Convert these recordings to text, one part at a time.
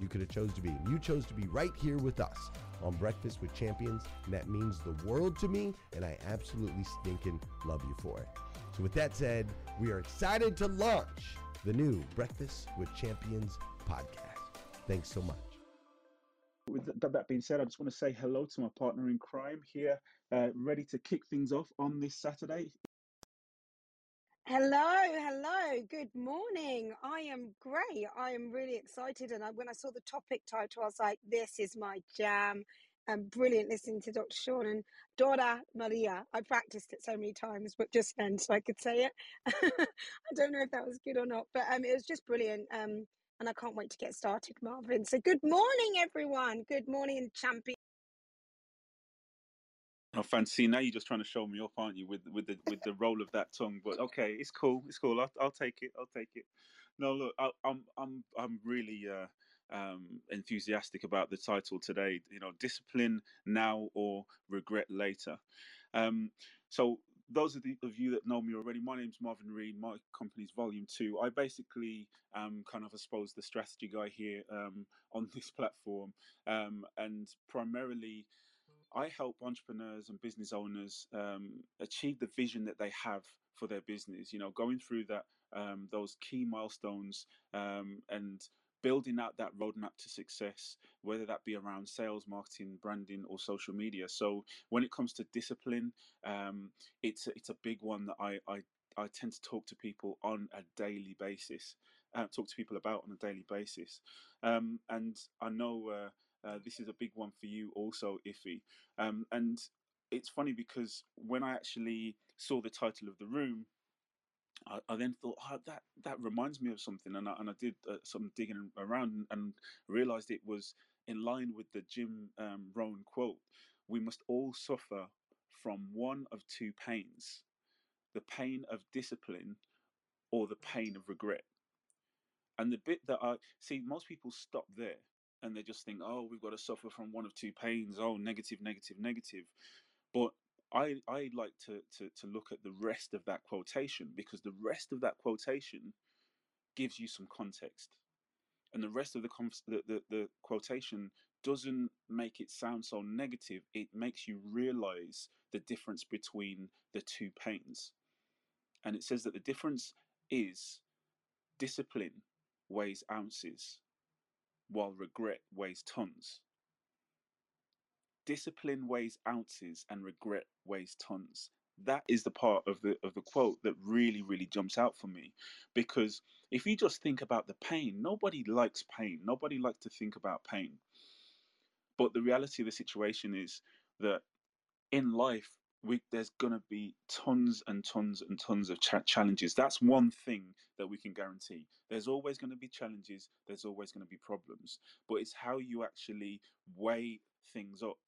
you could have chose to be. You chose to be right here with us on Breakfast with Champions, and that means the world to me, and I absolutely stinking love you for it. So with that said, we are excited to launch the new Breakfast with Champions podcast. Thanks so much. With that being said, I just want to say hello to my partner in crime here, uh, ready to kick things off on this Saturday. Hello, hello. Good morning. I am great. I am really excited. And I, when I saw the topic title, I was like, this is my jam. And brilliant listening to Dr. Sean and Dora Maria. I practiced it so many times, but just then so I could say it. I don't know if that was good or not, but um, it was just brilliant. Um, and I can't wait to get started, Marvin. So, good morning, everyone. Good morning, champion. Oh, fancy! Now you're just trying to show me off, aren't you? With with the with the roll of that tongue. But okay, it's cool. It's cool. I'll, I'll take it. I'll take it. No, look, I, I'm I'm I'm really uh, um, enthusiastic about the title today. You know, discipline now or regret later. Um, so those of, the, of you that know me already, my name's Marvin Reed. My company's Volume Two. I basically am kind of, I suppose, the strategy guy here um, on this platform, um, and primarily I help entrepreneurs and business owners um, achieve the vision that they have for their business. You know, going through that um, those key milestones um, and building out that roadmap to success, whether that be around sales, marketing, branding, or social media. So when it comes to discipline, um, it's it's a big one that I, I I tend to talk to people on a daily basis. Uh, talk to people about on a daily basis, um, and I know uh, uh, this is a big one for you also, Iffy. Um, and it's funny because when I actually saw the title of the room, I, then thought, oh, that that reminds me of something, and I, and I did uh, some digging around and realized it was in line with the Jim um, quote: "We must all suffer from one of two pains: the pain of discipline or the pain of regret." And the bit that I see, most people stop there and they just think, "Oh, we've got to suffer from one of two pains. Oh, negative, negative, negative." But I I like to, to to look at the rest of that quotation because the rest of that quotation gives you some context, and the rest of the the, the, the quotation doesn't make it sound so negative. It makes you realize the difference between the two pains, and it says that the difference is discipline weighs ounces, while regret weighs tons. Discipline weighs ounces and regret weighs tons. That is the part of the of the quote that really really jumps out for me because if you just think about the pain nobody likes pain. Nobody likes to think about pain. But the reality of the situation is that in life we, there's going to be tons and tons and tons of cha- challenges. That's one thing that we can guarantee. There's always going to be challenges there's always going to be problems but it's how you actually weigh things up.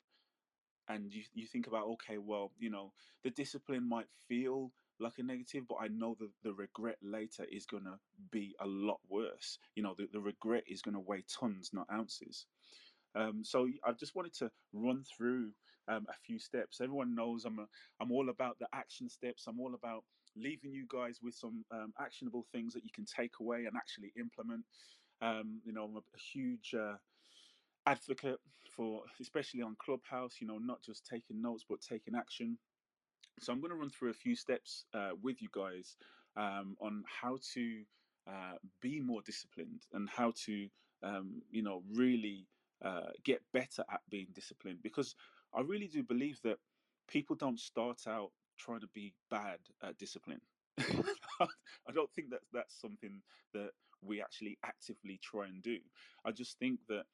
And you, you think about okay well you know the discipline might feel like a negative but i know that the regret later is going to be a lot worse. You know the, the regret is going to weigh tons not ounces. Um, so i just wanted to run through um, a few steps everyone knows i'm a, i'm all about the action steps i'm all about leaving you guys with some um, actionable things that you can take away and actually implement um, you know i'm a, a huge uh, advocate for, especially on Clubhouse, you know, not just taking notes, but taking action. So I'm going to run through a few steps uh, with you guys um, on how to uh, be more disciplined and how to, um, you know, really uh, get better at being disciplined. Because I really do believe that people don't start out trying to be bad at discipline. I don't think that that's something that we actually actively try and do. I just think that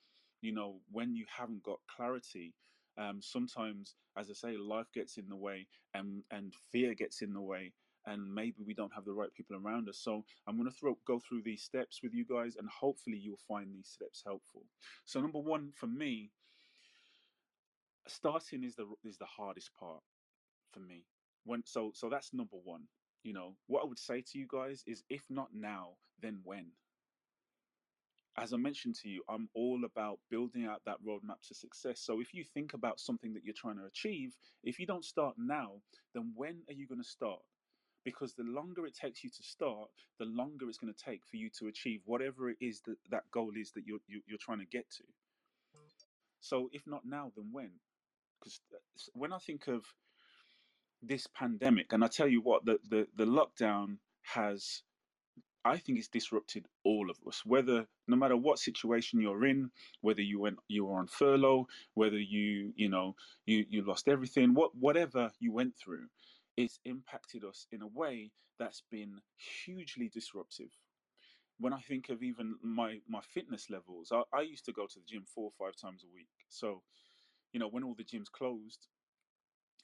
you know, when you haven't got clarity, um, sometimes, as I say, life gets in the way and, and fear gets in the way, and maybe we don't have the right people around us. So I'm going to go through these steps with you guys, and hopefully you'll find these steps helpful. So number one for me, starting is the is the hardest part for me. When so so that's number one. You know what I would say to you guys is, if not now, then when? as I mentioned to you, I'm all about building out that roadmap to success. So if you think about something that you're trying to achieve, if you don't start now, then when are you going to start? Because the longer it takes you to start, the longer it's going to take for you to achieve whatever it is that that goal is that you're you're trying to get to. So if not now, then when? Because uh, when I think of this pandemic, and I tell you what, the the, the lockdown has I think it's disrupted all of us. Whether no matter what situation you're in, whether you went you were on furlough, whether you you know you you lost everything, what whatever you went through, it's impacted us in a way that's been hugely disruptive. When I think of even my my fitness levels, I, I used to go to the gym four or five times a week. So, you know, when all the gyms closed,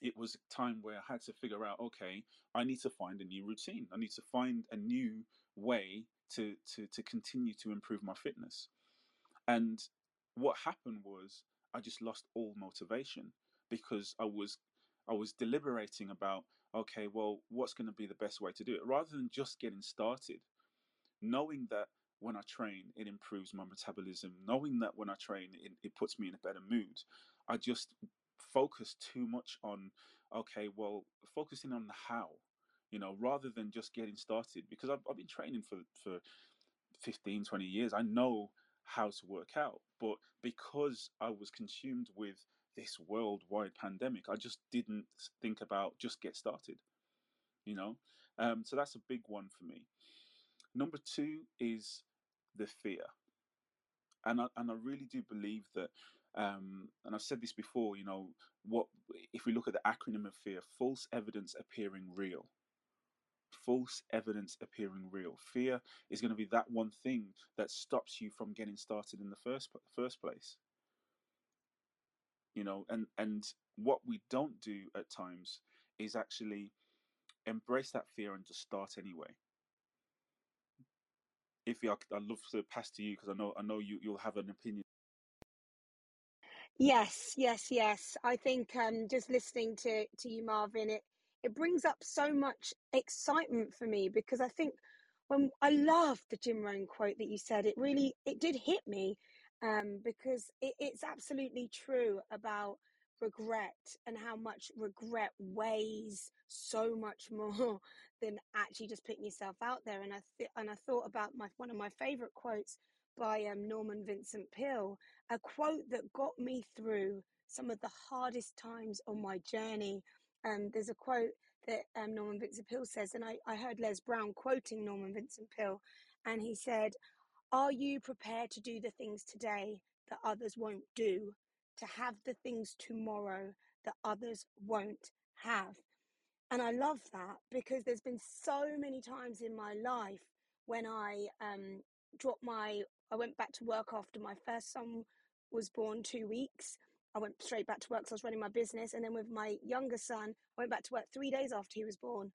it was a time where I had to figure out, okay, I need to find a new routine. I need to find a new way to to to continue to improve my fitness. And what happened was I just lost all motivation because I was I was deliberating about okay, well, what's going to be the best way to do it rather than just getting started. Knowing that when I train, it improves my metabolism. Knowing that when I train, it, it puts me in a better mood. I just focus too much on okay, well, focusing on the how you know, rather than just getting started. Because I've, I've been training for, for 15, 20 years. I know how to work out. But because I was consumed with this worldwide pandemic, I just didn't think about just get started, you know? Um, so that's a big one for me. Number two is the fear. and I, and I really do believe that. Um, and I've said this before. You know, what if we look at the acronym of fear? False evidence appearing real. False evidence appearing real. Fear is going to be that one thing that stops you from getting started in the first first place. You know, and and what we don't do at times is actually embrace that fear and just start anyway. If you, are I'd love to pass to you because I know I know you you'll have an opinion. Yes, yes, yes. I think um, just listening to to you, Marvin, it it brings up so much excitement for me because I think when I love the Jim Rohn quote that you said, it really it did hit me um, because it, it's absolutely true about regret and how much regret weighs so much more than actually just putting yourself out there. And I th- and I thought about my one of my favorite quotes by um, Norman Vincent Peale, a quote that got me through some of the hardest times on my journey. Um, there's a quote that um, Norman Vincent Peale says, and I, I heard Les Brown quoting Norman Vincent Peale, and he said, Are you prepared to do the things today that others won't do to have the things tomorrow that others won't have. And I love that because there's been so many times in my life when I um, dropped my, I went back to work after my first son was born two weeks. I went straight back to work because I was running my business. And then with my younger son, I went back to work three days after he was born.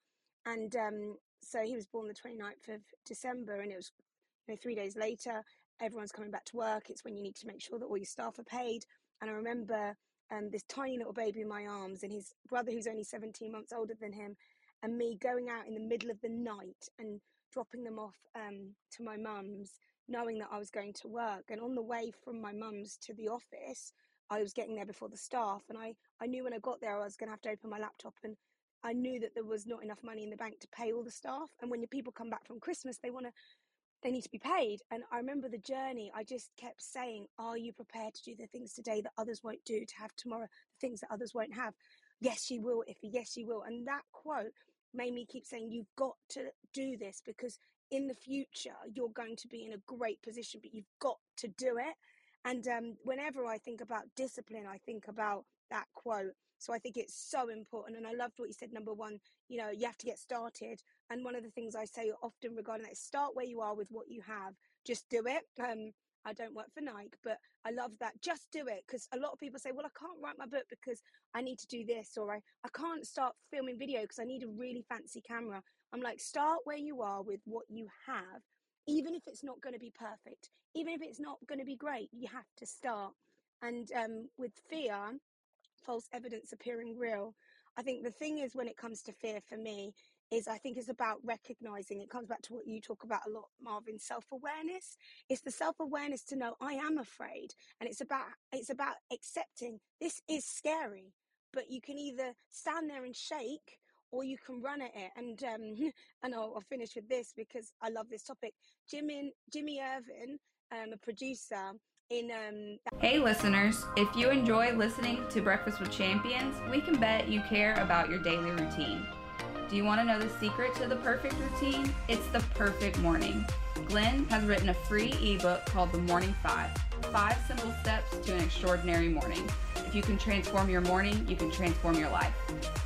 And um, so he was born the 29th of December, and it was you know, three days later, everyone's coming back to work. It's when you need to make sure that all your staff are paid. And I remember um, this tiny little baby in my arms and his brother, who's only 17 months older than him, and me going out in the middle of the night and dropping them off um, to my mum's, knowing that I was going to work. And on the way from my mum's to the office, I was getting there before the staff. And I, I knew when I got there, I was going to have to open my laptop. And I knew that there was not enough money in the bank to pay all the staff. And when your people come back from Christmas, they want to they need to be paid. And I remember the journey, I just kept saying, Are you prepared to do the things today that others won't do, to have tomorrow the things that others won't have? Yes, you will, If Yes, you will. And that quote made me keep saying, You've got to do this because in the future, you're going to be in a great position, but you've got to do it. And um, whenever I think about discipline, I think about that quote. So I think it's so important. And I loved what you said. Number one, you know, you have to get started. And one of the things I say often regarding that is start where you are with what you have. Just do it. Um, I don't work for Nike, but I love that. Just do it because a lot of people say, well, I can't write my book because I need to do this, or I, I can't start filming video because I need a really fancy camera. I'm like, start where you are with what you have, even if it's not going to be perfect, even if it's not going to be great, you have to start. And um, with fear, false evidence appearing real. I think the thing is when it comes to fear for me is I think it's about recognizing it comes back to what you talk about a lot, Marvin, self-awareness. It's the self-awareness to know I am afraid. And it's about it's about accepting this is scary, but you can either stand there and shake or you can run at it. And um and I'll, I'll finish with this because I love this topic. Jimmy Jimmy Iovine, um, a producer, in um Hey listeners, if you enjoy listening to Breakfast with Champions, we can bet you care about your daily routine. Do you want to know the secret to the perfect routine? It's the perfect morning. Glenn has written a free ebook called The Morning Five Five Simple Steps to an Extraordinary Morning. If you can transform your morning, you can transform your life.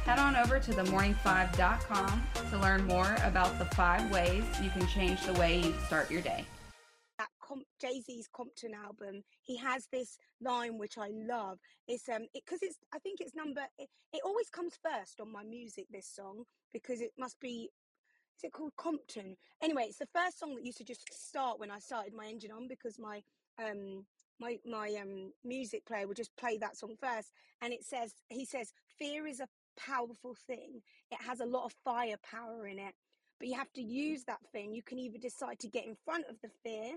Head on over to themorning5.com to learn more about the five ways you can change the way you start your day. Jay Z's Compton album, he has this line which I love. It's um, because it, it's I think it's number. It, it always comes first on my music. This song because it must be. Is it called Compton? Anyway, it's the first song that used to just start when I started my engine on because my um my my um music player would just play that song first and it says he says fear is a powerful thing it has a lot of firepower in it but you have to use that thing you can either decide to get in front of the fear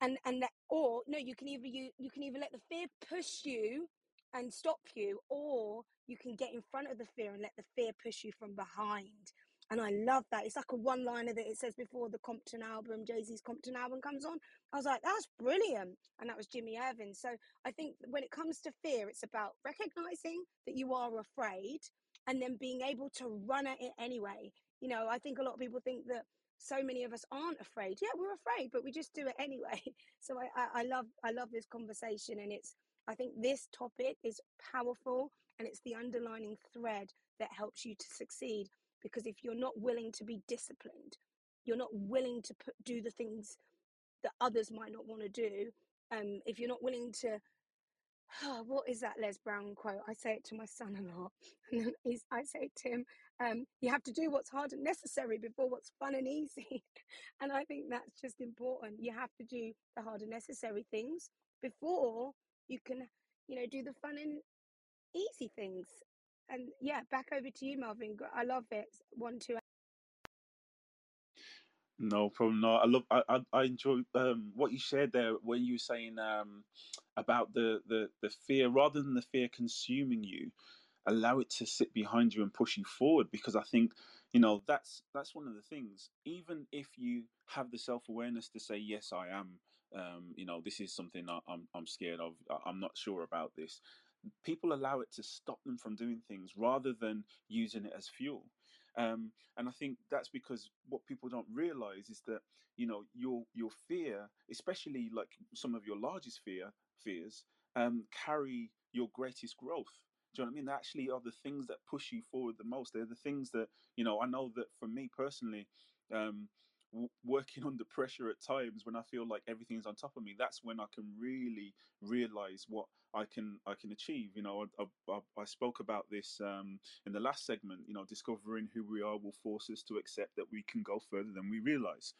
and and that or no you can either you you can either let the fear push you and stop you or you can get in front of the fear and let the fear push you from behind and I love that. It's like a one liner that it says before the Compton album, Jay Z's Compton album comes on. I was like, that's brilliant. And that was Jimmy Iovine. So I think when it comes to fear, it's about recognizing that you are afraid and then being able to run at it anyway. You know, I think a lot of people think that so many of us aren't afraid. Yeah, we're afraid, but we just do it anyway. So I, I, I love I love this conversation, and it's I think this topic is powerful, and it's the underlining thread that helps you to succeed. Because if you're not willing to be disciplined, you're not willing to put, do the things that others might not want to do. Um, if you're not willing to oh, what is that Les Brown quote? I say it to my son a lot. And then I say to him, um, you have to do what's hard and necessary before what's fun and easy. and I think that's just important. You have to do the hard and necessary things before you can, you know, do the fun and easy things. And yeah, back over to you, Marvin. I love it. One, two. No problem. No, I love. I I, I enjoy um, what you shared there when you were saying um, about the, the the fear, rather than the fear consuming you, allow it to sit behind you and push you forward. Because I think you know that's that's one of the things. Even if you have the self awareness to say yes, I am. Um, you know, this is something I, I'm I'm scared of. I'm not sure about this. People allow it to stop them from doing things rather than using it as fuel. Um, and I think that's because what people don't realize is that you know your your fear, especially like some of your largest fear fears, um, carry your greatest growth. Do you know what I mean? They actually are the things that push you forward the most. They're the things that you know. I know that for me personally, um, working under pressure at times when I feel like everything's on top of me, that's when I can really realize what I can I can achieve. You know, I, I, I spoke about this um, in the last segment. You know, discovering who we are will force us to accept that we can go further than we realize.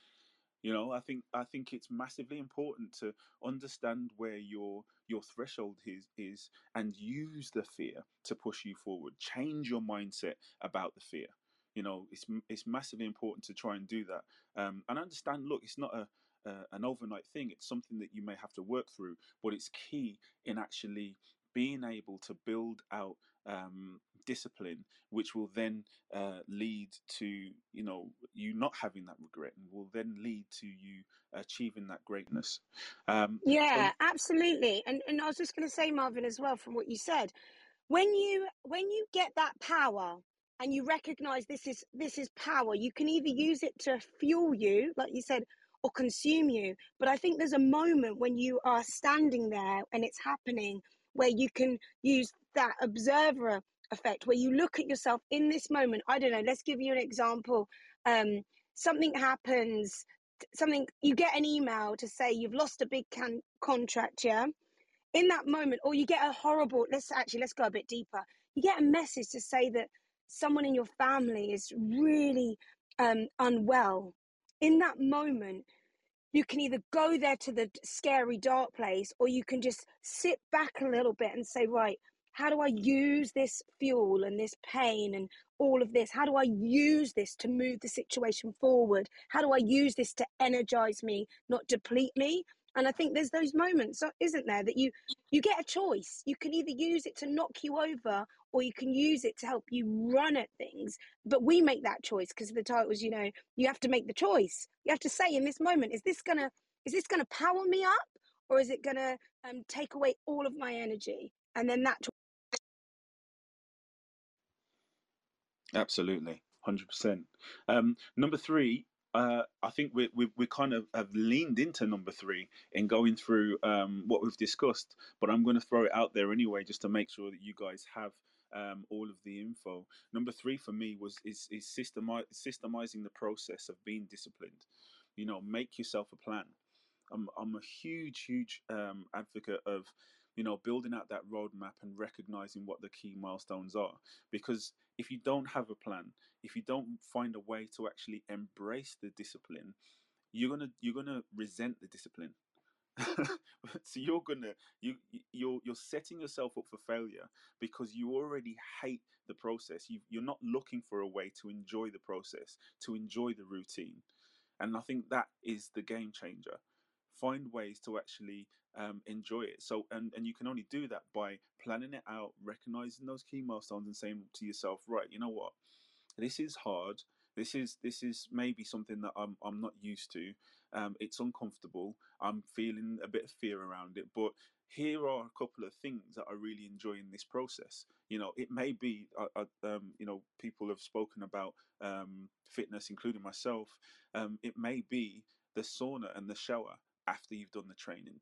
You know, I think I think it's massively important to understand where your your threshold is is and use the fear to push you forward. Change your mindset about the fear. You know, it's it's massively important to try and do that. Um, and understand. Look, it's not a uh, an overnight thing. It's something that you may have to work through, but it's key in actually being able to build out um, discipline, which will then uh, lead to you know you not having that regret, and will then lead to you achieving that greatness. Um, yeah, so- absolutely. And and I was just going to say, Marvin, as well, from what you said, when you when you get that power and you recognize this is this is power, you can either use it to fuel you, like you said, or consume you. But I think there's a moment when you are standing there and it's happening where you can use that observer effect where you look at yourself in this moment. I don't know, let's give you an example. Um, something happens, something you get an email to say you've lost a big can- contract, yeah? In that moment, or you get a horrible, let's actually, let's go a bit deeper. You get a message to say that someone in your family is really um, unwell in that moment, you can either go there to the scary, dark place, or you can just sit back a little bit and say, right, how do I use this fuel and this pain and all of this? How do I use this to move the situation forward? How do I use this to energize me, not deplete me? And I think there's those moments, isn't there, that you you get a choice. You can either use it to knock you over, or you can use it to help you run at things. But we make that choice because the title was, you know, you have to make the choice. You have to say in this moment, is this gonna is this gonna power me up, or is it gonna um, take away all of my energy? And then that. Absolutely, hundred percent. Um, number three uh, I think we, we, we kind of have leaned into number three in going through um, what we've discussed, but I'm going to throw it out there anyway just to make sure that you guys have um, all of the info. Number three for me was is, is systemi- systemizing the process of being disciplined. You know, make yourself a plan. I'm, I'm a huge, huge um, advocate of you know, building out that roadmap and recognizing what the key milestones are. Because if you don't have a plan, if you don't find a way to actually embrace the discipline, you're gonna you're gonna resent the discipline. so you're gonna you you're you're setting yourself up for failure because you already hate the process. You you're not looking for a way to enjoy the process, to enjoy the routine, and I think that is the game changer find ways to actually um, enjoy it. So, and, and you can only do that by planning it out, recognizing those key milestones, and saying to yourself, right, you know what, this is hard. This is this is maybe something that I'm I'm not used to, Um, it's uncomfortable. I'm feeling a bit of fear around it, but here are a couple of things that I really enjoy in this process. You know, it may be, uh, uh, um, you know, people have spoken about um, fitness, including myself. Um, it may be the sauna and the shower after you've done the training.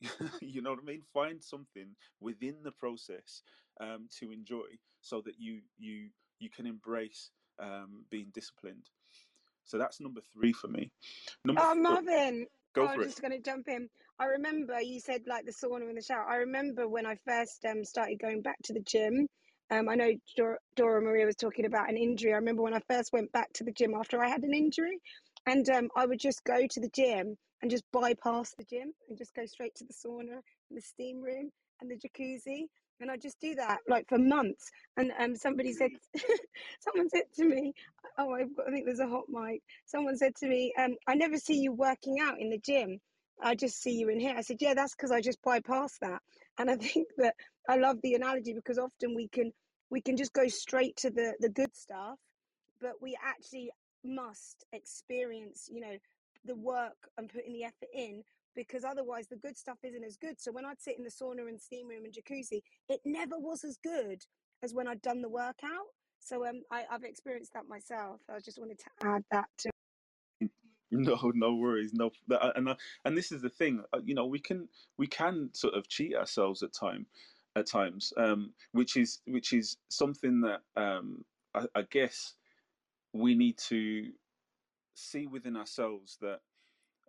you know what I mean? Find something within the process um, to enjoy, so that you you you can embrace um, being disciplined. So that's number three for me. Number Oh, four, Marvin, go oh, I'm it. just going to jump in. I remember you said like the sauna and the shower. I remember when I first um, started going back to the gym. Um, I know Dora, Dora Maria was talking about an injury. I remember when I first went back to the gym after I had an injury, and um, I would just go to the gym and just bypass the gym and just go straight to the sauna and the steam room and the jacuzzi. And I just do that like for months. And um, somebody said, someone said to me, oh, I've got, I think there's a hot mic. Someone said to me, um, I never see you working out in the gym. I just see you in here. I said, yeah, that's because I just bypass that. And I think that I love the analogy because often we can we can just go straight to the the good stuff, but we actually must experience, you know, the work and putting the effort in because otherwise the good stuff isn't as good. So when I'd sit in the sauna and steam room and jacuzzi, it never was as good as when I'd done the workout. So um, I, I've experienced that myself. I just wanted to add that to. No, no worries. No, and uh, and this is the thing. uh, You know, we can we can sort of cheat ourselves at time, at times, um, which is which is something that um, I, I guess we need to see within ourselves that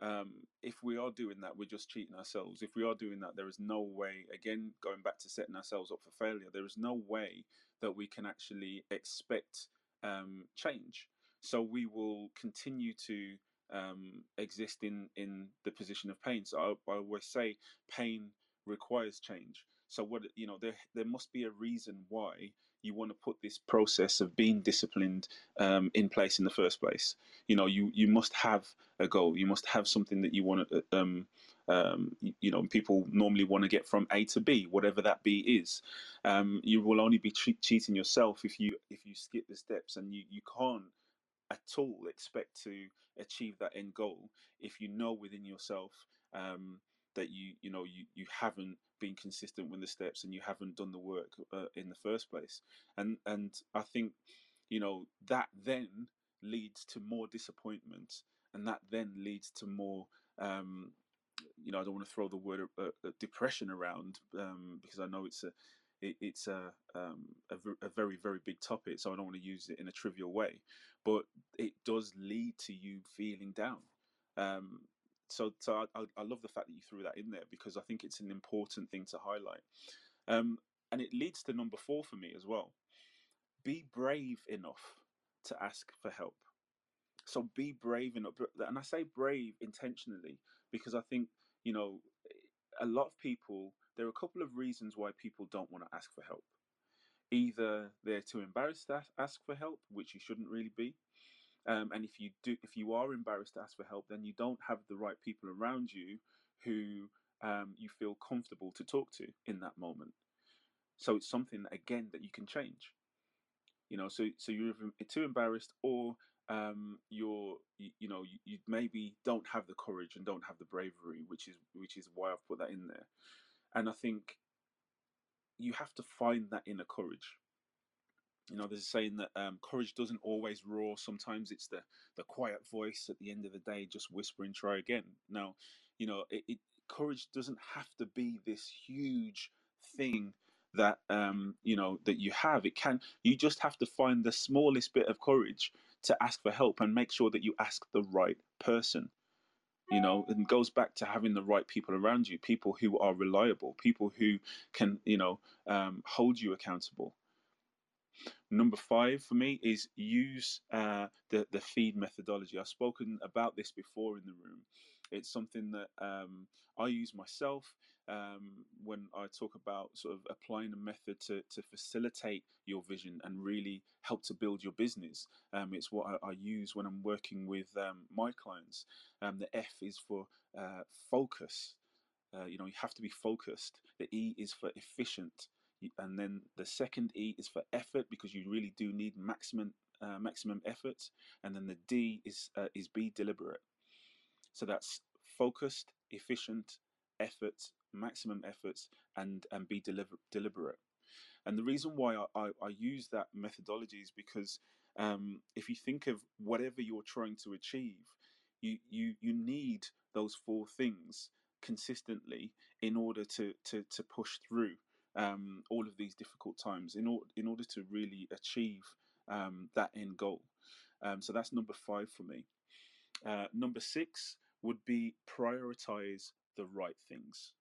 um, if we are doing that, we're just cheating ourselves. If we are doing that, there is no way, again, going back to setting ourselves up for failure, there is no way that we can actually expect um, change. So we will continue to um, exist in, in the position of pain. So I, I always say pain requires change. So what you know, there there must be a reason why you want to put this process of being disciplined um, in place in the first place. You know, you you must have a goal. You must have something that you want to. Um, um, you, you know, people normally want to get from A to B, whatever that B is. Um, you will only be che- cheating yourself if you if you skip the steps, and you you can't at all expect to achieve that end goal if you know within yourself um, that you you know you you haven't been consistent with the steps and you haven't done the work uh, in the first place. And and I think you know that then leads to more disappointment and that then leads to more um, you know I don't want to throw the word uh, uh, depression around um, because I know it's a it, it's a, um, a a very very big topic so I don't want to use it in a trivial way but it does lead to you feeling down. Um, so so I, I love the fact that you threw that in there because I think it's an important thing to highlight. Um, and it leads to number four for me as well. Be brave enough to ask for help. So be brave enough and i say brave intentionally because i think you know a lot of people there are a couple of reasons why people don't want to ask for help. Either they're too embarrassed to ask for help which you shouldn't really be um, and if you do if you are embarrassed to ask for help then you don't have the right people around you who um, you feel comfortable to talk to in that moment. So it's something again that you can change. You know so so you're too embarrassed or um you're you, you know you, you maybe don't have the courage and don't have the bravery which is which is why i've put that in there. And i think you have to find that inner courage you know there's a saying that um, courage doesn't always roar. Sometimes it's the the quiet voice at the end of the day just whispering try again. Now you know it, it courage doesn't have to be this huge thing that um you know that you have. It can you just have to find the smallest bit of courage to ask for help and make sure that you ask the right person you know and goes back to having the right people around you people who are reliable people who can you know um, hold you accountable Number five for me is use uh, the the feed methodology. I've spoken about this before in the room. It's something that um, I use myself um, when I talk about sort of applying a method to, to facilitate your vision and really help to build your business. Um, it's what I, I use when I'm working with um, my clients. Um, the F is for uh, focus. Uh, you know, you have to be focused. The E is for efficient and then the second E is for effort because you really do need maximum uh, maximum effort, and then the D is uh, is be deliberate. So that's focused, efficient, effort, maximum efforts, and and be deliver, deliberate. And the reason why I, I, I use that methodology is because um, if you think of whatever you're trying to achieve, you you you need those four things consistently in order to to to push through um, all of these difficult times in order in order to really achieve um, that end goal. Um, so that's number five for me. Uh, number six would be prioritize the right things.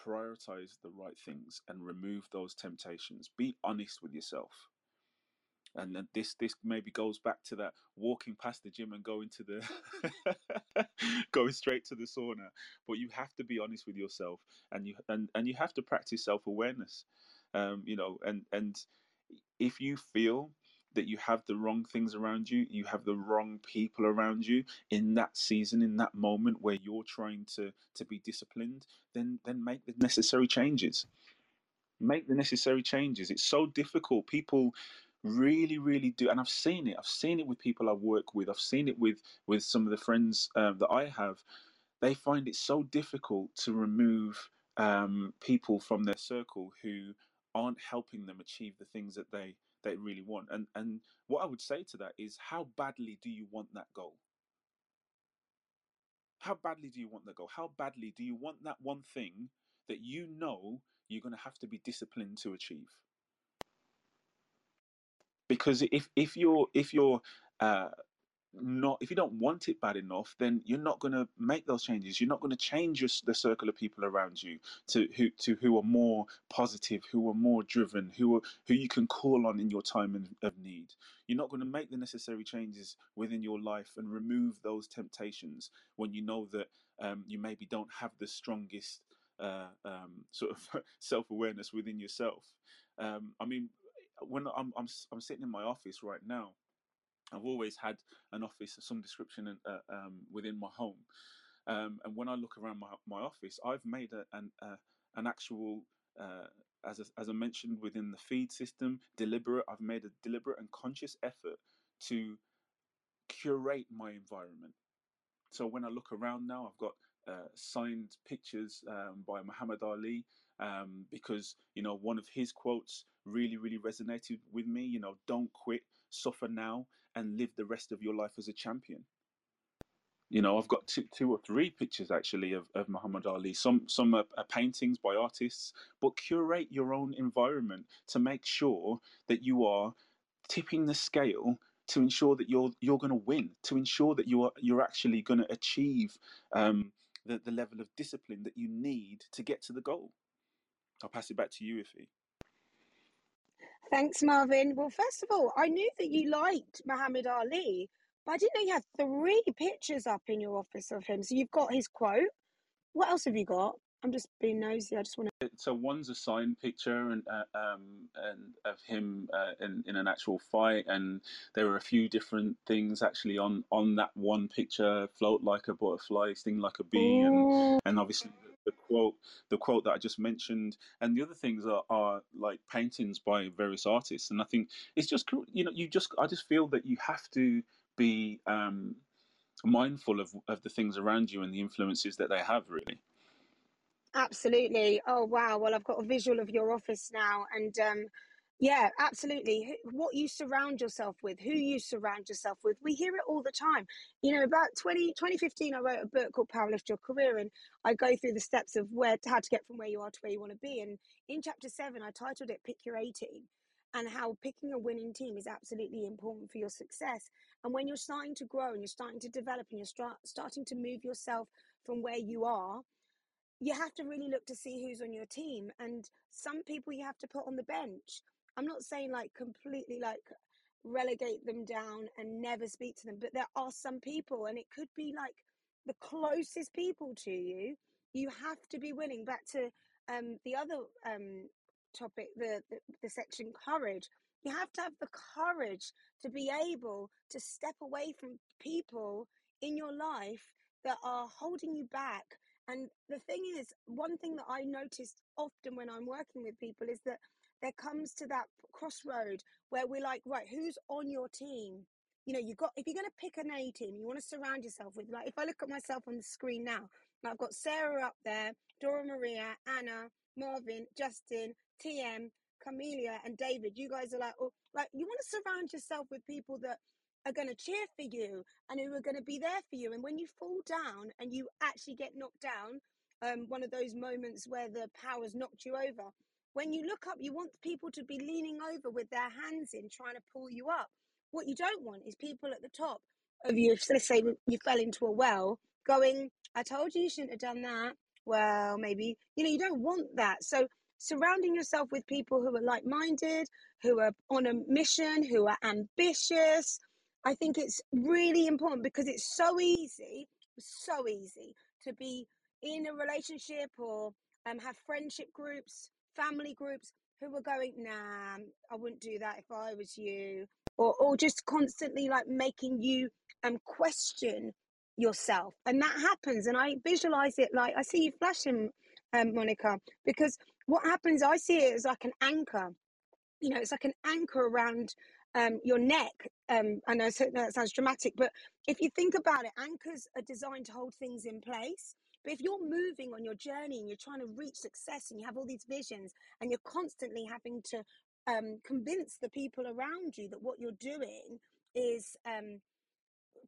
Prioritize the right things and remove those temptations. Be honest with yourself and this this maybe goes back to that walking past the gym and going to the going straight to the sauna. But you have to be honest with yourself and you and, and you have to practice self-awareness. Um, you know and and if you feel that you have the wrong things around you you have the wrong people around you in that season in that moment where you're trying to to be disciplined then then make the necessary changes. Make the necessary changes. It's so difficult. People really really do and i've seen it i've seen it with people i work with i've seen it with with some of the friends uh, that i have. They find it so difficult to remove um, people from their circle who aren't helping them achieve the things that they they really want and and what i would say to that is how badly do you want that goal? How badly do you want that goal? How badly do you want that one thing that you know you're going to have to be disciplined to achieve because if if you're if you're uh, not if you don't want it bad enough then you're not going to make those changes. You're not going to change your, the circle of people around you to who to who are more positive who are more driven who are who you can call on in your time of need. You're not going to make the necessary changes within your life and remove those temptations when you know that um, you maybe don't have the strongest uh, um, sort of self-awareness within yourself. Um, i mean when I'm, I'm I'm sitting in my office right now, I've always had an office of some description uh, um, within my home, um, and when I look around my my office, I've made a, an uh, an actual uh, as a, as I mentioned within the feed system, deliberate. I've made a deliberate and conscious effort to curate my environment. So when I look around now, I've got uh, signed pictures um, by Muhammad Ali um, because you know one of his quotes really really resonated with me. You know, don't quit, suffer now, and live the rest of your life as a champion. You know, I've got two, two or three pictures actually of, of Muhammad Ali. Some some are, are paintings by artists, but curate your own environment to make sure that you are tipping the scale to ensure that you're you're going to win, to ensure that you are you're actually going to achieve um, the the level of discipline that you need to get to the goal. I'll pass it back to you, Iffy. Thanks, Marvin. Well, first of all, I knew that you liked Muhammad Ali, but I didn't know you had three pictures up in your office of him. So you've got his quote. What else have you got? I'm just being nosy. I just want to. So one's a signed picture and uh, um and of him uh, in in an actual fight, and there were a few different things actually on on that one picture. Float like a butterfly, sting like a bee, and and obviously the quote the quote that I just mentioned, and the other things are, are like paintings by various artists. And I think it's just you know you just I just feel that you have to be um, mindful of of the things around you and the influences that they have really. Absolutely. Oh wow. Well, I've got a visual of your office now, and um, yeah, absolutely. What you surround yourself with, who you surround yourself with. We hear it all the time. You know, about 20, 2015, I wrote a book called Power Lift Your Career, and I go through the steps of where how to get from where you are to where you want to be. And in chapter seven, I titled it Pick Your A Team and how picking a winning team is absolutely important for your success. And when you're starting to grow and you're starting to develop and you're start, starting to move yourself from where you are you have to really look to see who's on your team and some people you have to put on the bench I'm not saying like completely like relegate them down and never speak to them, but there are some people, and it could be like the closest people to you. You have to be willing. Back to um, the other um, topic, the, the the section courage. You have to have the courage to be able to step away from people in your life that are holding you back. And the thing is, one thing that I noticed often when I'm working with people is that there comes to that crossroad where we're like, right, who's on your team? you know, you got if you're going to pick an A team, you want to surround yourself with like if I look at myself on the screen now, I've got Sarah up there, Dora Maria, Anna, Marvin, Justin, TM, Camelia, and David. You guys are like, oh, like you want to surround yourself with people that are going to cheer for you and who are going to be there for you. And when you fall down and you actually get knocked down, um, one of those moments where the power's knocked you over. When you look up, you want people to be leaning over with their hands in, trying to pull you up. What you don't want is people at the top of you, let's say you fell into a well, going, I told you you shouldn't have done that. Well, maybe, you know, you don't want that. So surrounding yourself with people who are like minded, who are on a mission, who are ambitious. I think it's really important because it's so easy, so easy to be in a relationship or um, have friendship groups, family groups who are going, nah, I wouldn't do that if I was you or or just constantly like making you um question yourself. And that happens and i visualize it like i see you flashing um monica because what happens i see it as like an anchor. You know it's like an anchor around um your neck um i know that sounds dramatic but if you think about it anchors are designed to hold things in place but if you're moving on your journey and you're trying to reach success and you have all these visions and you're constantly having to um, convince the people around you that what you're doing is um,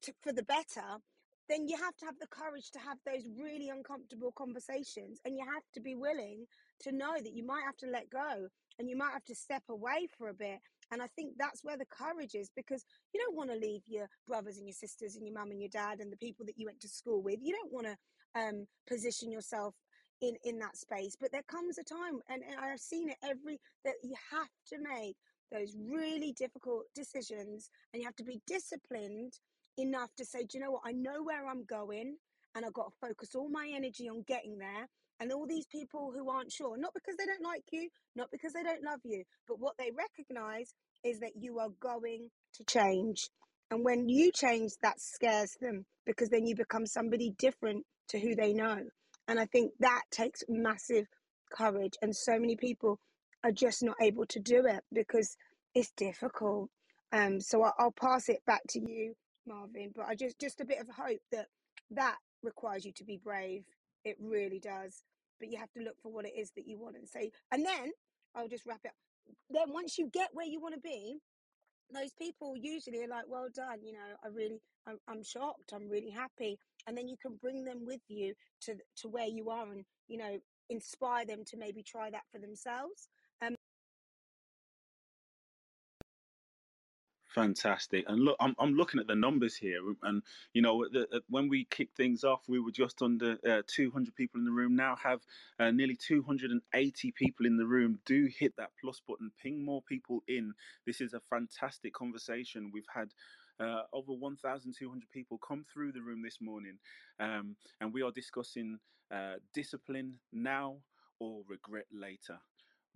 to, for the better, then you have to have the courage to have those really uncomfortable conversations and you have to be willing to know that you might have to let go and you might have to step away for a bit. And i think that's where the courage is because you don't want to leave your brothers and your sisters and your mum and your dad and the people that you went to school with. You don't want to um, position yourself in in that space but there comes a time and, and i've seen it every that you have to make those really difficult decisions and you have to be disciplined enough to say do you know what? I know where i'm going and i've got to focus all my energy on getting there and all these people who aren't sure not because they don't like you not because they don't love you but what they recognize is that you are going to change and when you change that scares them because then you become somebody different to who they know and I think that takes massive courage. And so many people are just not able to do it because it's difficult. Um, so I'll, I'll pass it back to you, Marvin. But I just just a bit of hope that that requires you to be brave. It really does. But you have to look for what it is that you want and say. And then I'll just wrap it up. Then once you get where you want to be, those people usually are like, well done, you know, I really, I'm, I'm shocked, I'm really happy. And then you can bring them with you to, to where you are and, you know, inspire them to maybe try that for themselves. Fantastic. And look, I'm, I'm looking at the numbers here. And, you know, the, when we kicked things off, we were just under uh, 200 people in the room. Now have uh, nearly 280 people in the room. Do hit that plus button, ping more people in. This is a fantastic conversation. We've had uh, over 1,200 people come through the room this morning. Um, and we are discussing uh, discipline now or regret later.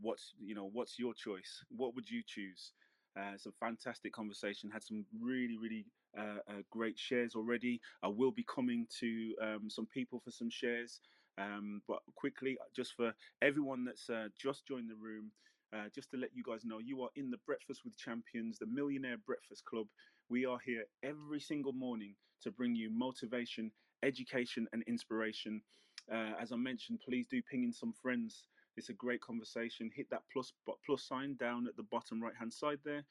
What's, you know, what's your choice? What would you choose? Uh, a fantastic conversation. Had some really, really uh, uh, great shares already. I will be coming to um, some people for some shares. Um, but quickly, just for everyone that's uh, just joined the room, uh, just to let you guys know, you are in the Breakfast with Champions, the Millionaire Breakfast Club. We are here every single morning to bring you motivation, education, and inspiration. Uh, as I mentioned, please do ping in some friends it's a great conversation. Hit that plus plus sign down at the bottom right hand side there.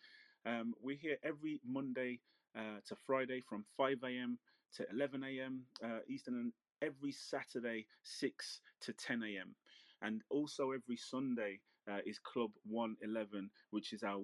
Um, we're here every Monday uh, to Friday from 5 a.m. to 11 a.m. Uh, Eastern, and every Saturday 6 to 10 a.m. And also every Sunday uh, is Club 111, which is our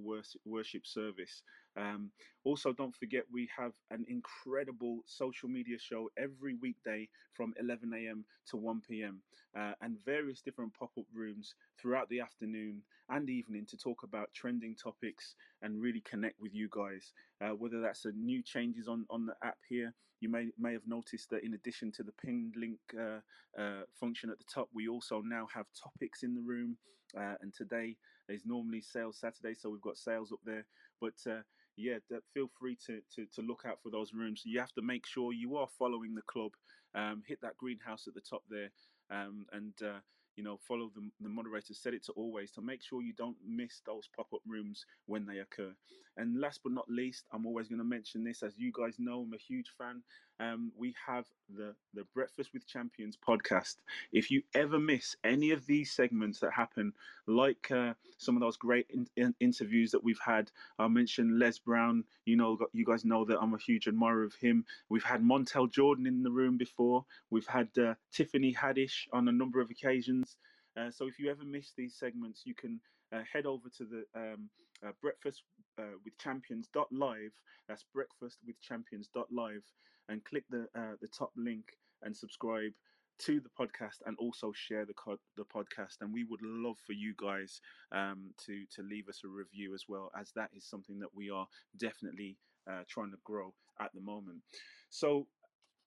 worship service. Um, also, don't forget we have an incredible social media show every weekday from 11 a.m. to 1 p.m. Uh, and various different pop up rooms throughout the afternoon and evening to talk about trending topics and really connect with you guys. Uh, whether that's a new changes on, on the app here, you may may have noticed that in addition to the pinned link uh, uh function at the top, we also now have topics in the room. Uh, and today is normally sales Saturday, so we've got sales up there. But uh, yeah, feel free to, to, to look out for those rooms. You have to make sure you are following the club. Um, hit that greenhouse at the top there, um, and uh, you know, follow the, the moderator, set it to always to make sure you don't miss those pop up rooms when they occur. And last but not least, I'm always going to mention this, as you guys know, I'm a huge fan. Um, we have the the Breakfast with Champions podcast. If you ever miss any of these segments that happen, like uh, some of those great in, in, interviews that we've had, I mentioned Les Brown. You know, you guys know that I'm a huge admirer of him. We've had Montel Jordan in the room before. We've had uh, Tiffany Haddish on a number of occasions. Uh, so if you ever miss these segments, you can uh, head over to the um, uh, breakfast uh, with champions live. That's breakfast with champions live, and click the uh, the top link and subscribe to the podcast and also share the co- the podcast. And we would love for you guys um, to to leave us a review as well as that is something that we are definitely uh, trying to grow at the moment. So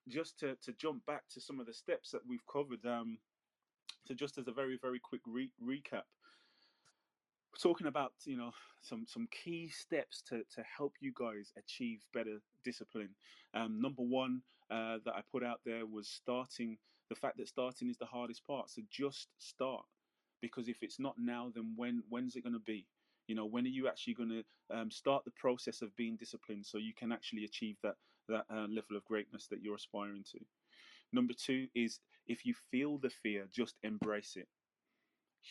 just to, to jump back to some of the steps that we've covered um, so just as a very very quick re- recap talking about you know some some key steps to to help you guys achieve better discipline. Um, number one uh, that i put out there was starting the fact that starting is the hardest part so just start because if it's not now then when when's it going to be? You know when are you actually going to um, start the process of being disciplined so you can actually achieve that that uh, level of greatness that you're aspiring to? Number two is if you feel the fear just embrace it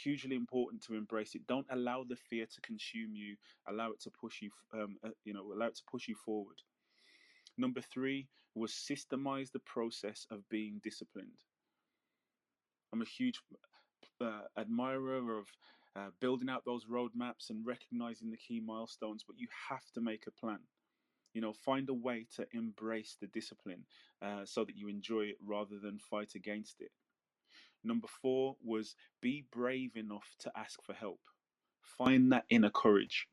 hugely important to embrace it. Don't allow the fear to consume you. Allow it to push you um, uh, you know allow it to push you forward. Number three was systemize the process of being disciplined. I'm a huge uh, admirer of uh, building out those roadmaps and recognizing the key milestones but you have to make a plan. You know find a way to embrace the discipline uh, so that you enjoy it rather than fight against it Number four was be brave enough to ask for help. Find that inner courage.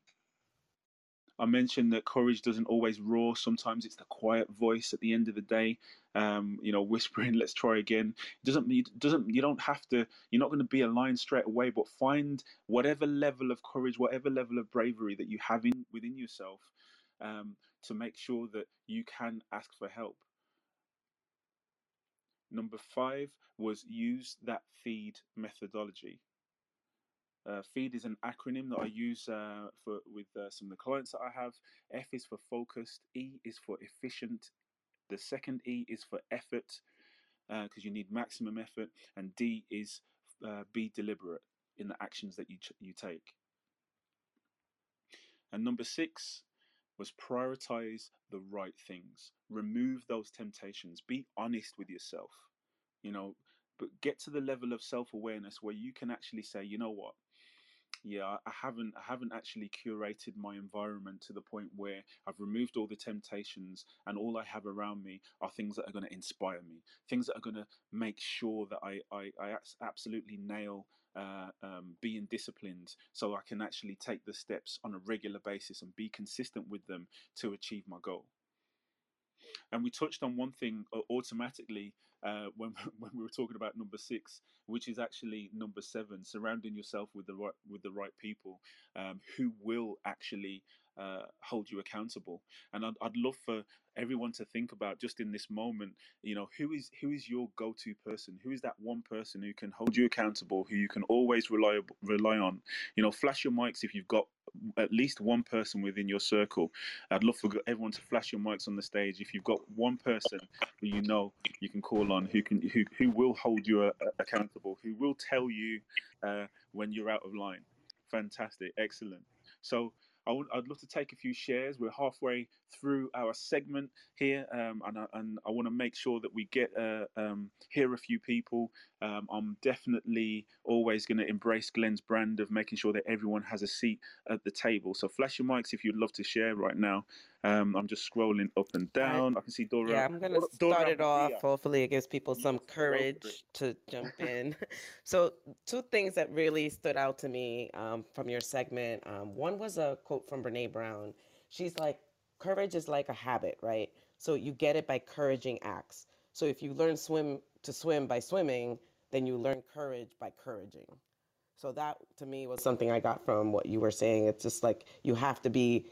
I mentioned that courage doesn't always roar. Sometimes it's the quiet voice at the end of the day, um, you know, whispering, "Let's try again." It doesn't it doesn't you don't have to. You're not going to be a lion straight away, but find whatever level of courage, whatever level of bravery that you have in within yourself, um, to make sure that you can ask for help. Number five was use that feed methodology. Uh, feed is an acronym that I use uh, for with uh, some of the clients that I have. F is for focused. E is for efficient. The second E is for effort, because uh, you need maximum effort, and D is uh, be deliberate in the actions that you you take. And number six was prioritize the right things. Remove those temptations. Be honest with yourself. You know, but get to the level of self-awareness where you can actually say, you know what? Yeah, I haven't I haven't actually curated my environment to the point where I've removed all the temptations and all I have around me are things that are going to inspire me, things that are going to make sure that I I, I absolutely nail uh, um, being disciplined so I can actually take the steps on a regular basis and be consistent with them to achieve my goal. And we touched on one thing uh, automatically uh, when when we were talking about number six, which is actually number seven: surrounding yourself with the right with the right people um, who will actually uh, hold you accountable. And I'd, I'd love for everyone to think about just in this moment, you know, who is who is your go-to person? Who is that one person who can hold you accountable, who you can always rely rely on? You know, flash your mics if you've got at least one person within your circle. I'd love for everyone to flash your mics on the stage. If you've got one person who you know you can call on, who can who who will hold you uh, accountable, who will tell you uh, when you're out of line. Fantastic, excellent. So I would, I'd love to take a few shares. We're halfway through our segment here, um, and I, and I want to make sure that we get uh, um, hear a few people. Um, I'm definitely always going to embrace Glenn's brand of making sure that everyone has a seat at the table. So flash your mics if you'd love to share right now. Um, I'm just scrolling up and down. I, can see Dora. Yeah, I'm gonna Dora, start it off. Hopefully, it gives people some courage to jump in. so, two things that really stood out to me um, from your segment. Um, one was a quote from Brene Brown. She's like, "Courage is like a habit, right? So you get it by couraging acts. So if you learn swim to swim by swimming, then you learn courage by couraging." So that to me was something I got from what you were saying. It's just like you have to be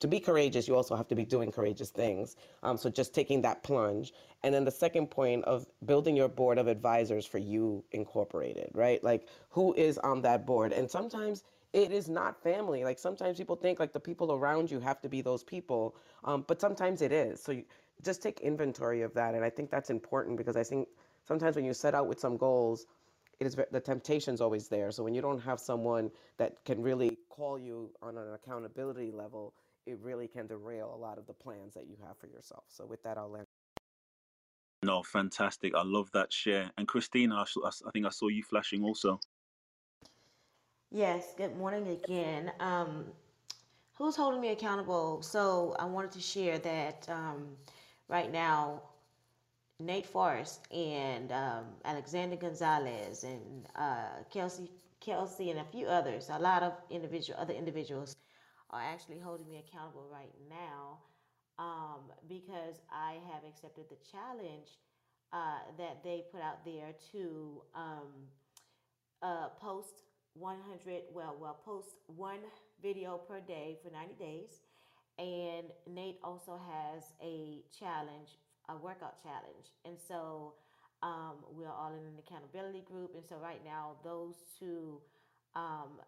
to be courageous, you also have to be doing courageous things. Um, so just taking that plunge. And then the second point of building your board of advisors for you incorporated, right? Like who is on that board? And sometimes it is not family. Like sometimes people think like the people around you have to be those people, um, but sometimes it is. So you just take inventory of that. And I think that's important because I think sometimes when you set out with some goals, it is the temptation's always there. So when you don't have someone that can really call you on an accountability level, it really can derail a lot of the plans that you have for yourself. So with that, I'll end. No, fantastic. I love that share. And Christina, I, I think I saw you flashing also. Yes, good morning again. Um, who's holding me accountable? So I wanted to share that um, right now, Nate Forrest and um, Alexander Gonzalez and uh, Kelsey, Kelsey and a few others, a lot of individual other individuals are actually holding me accountable right now um, because I have accepted the challenge uh, that they put out there to um, uh, post 100, well, well, post one video per day for 90 days. And Nate also has a challenge, a workout challenge. And so um, we're all in an accountability group. And so right now, those two um,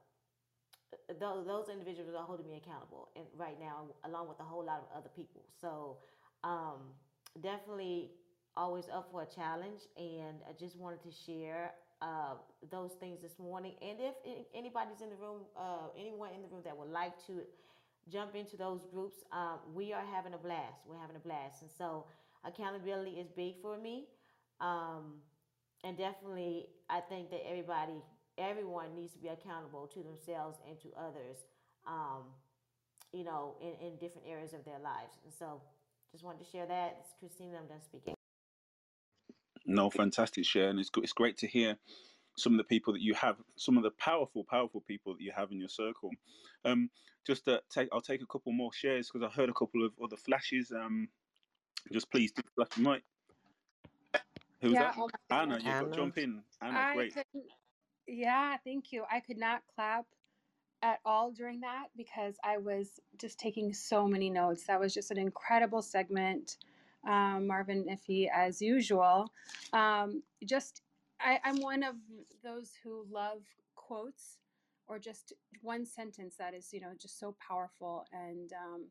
those, those individuals are holding me accountable and right now along with a whole lot of other people so um, definitely always up for a challenge and i just wanted to share uh, those things this morning and if anybody's in the room uh, anyone in the room that would like to jump into those groups um, we are having a blast we're having a blast and so accountability is big for me um, and definitely i think that everybody everyone needs to be accountable to themselves and to others, um, you know, in, in different areas of their lives. And so just wanted to share that. It's Christina, I'm done speaking. No, fantastic share. And it's, it's great to hear some of the people that you have, some of the powerful, powerful people that you have in your circle. Um, just to take, I'll take a couple more shares because I heard a couple of other flashes. Um, just please do flash the mic. Who's yeah, that? Anna, you've got jump in. Anna, I great. Yeah, thank you. I could not clap at all during that because I was just taking so many notes. That was just an incredible segment. Um, Marvin Iffy, as usual. Um, just, I, I'm one of those who love quotes or just one sentence that is, you know, just so powerful and um,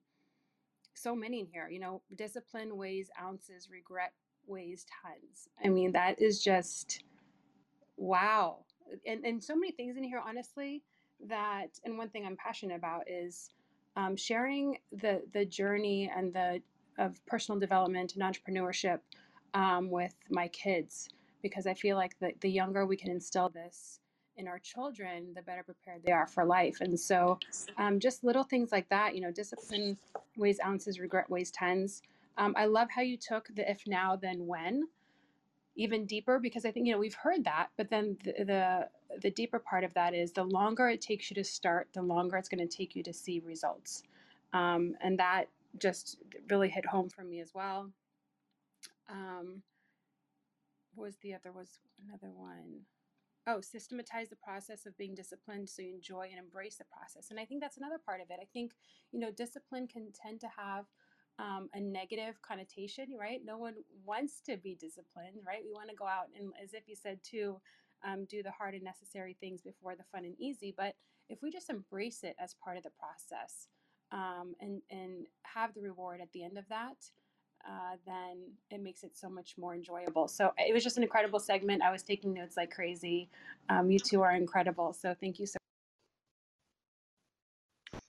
so many in here. You know, discipline weighs ounces, regret weighs tons. I mean, that is just wow and, and so many things in here, honestly, that, and one thing I'm passionate about is um, sharing the, the journey and the, of personal development and entrepreneurship um, with my kids, because I feel like the, the younger we can instill this in our children, the better prepared they are for life. And so, um, just little things like that, you know, discipline weighs ounces, regret weighs tens. Um, I love how you took the if now, then when even deeper because I think you know we've heard that, but then the, the the, deeper part of that is the longer it takes you to start, the longer it's going to take you to see results, um, and that just really hit home for me as well. Um, was the other? Was another one? Oh, systematize the process of being disciplined so you enjoy and embrace the process. And I think that's another part of it. I think, you know, discipline can tend to have um, a negative connotation, right? No one wants to be disciplined, right? We want to go out and, as if you said too, um, do the hard and necessary things before the fun and easy. But if we just embrace it as part of the process um, and and have the reward at the end of that, uh, then it makes it so much more enjoyable. So it was just an incredible segment. I was taking notes like crazy. Um, you two are incredible. So thank you so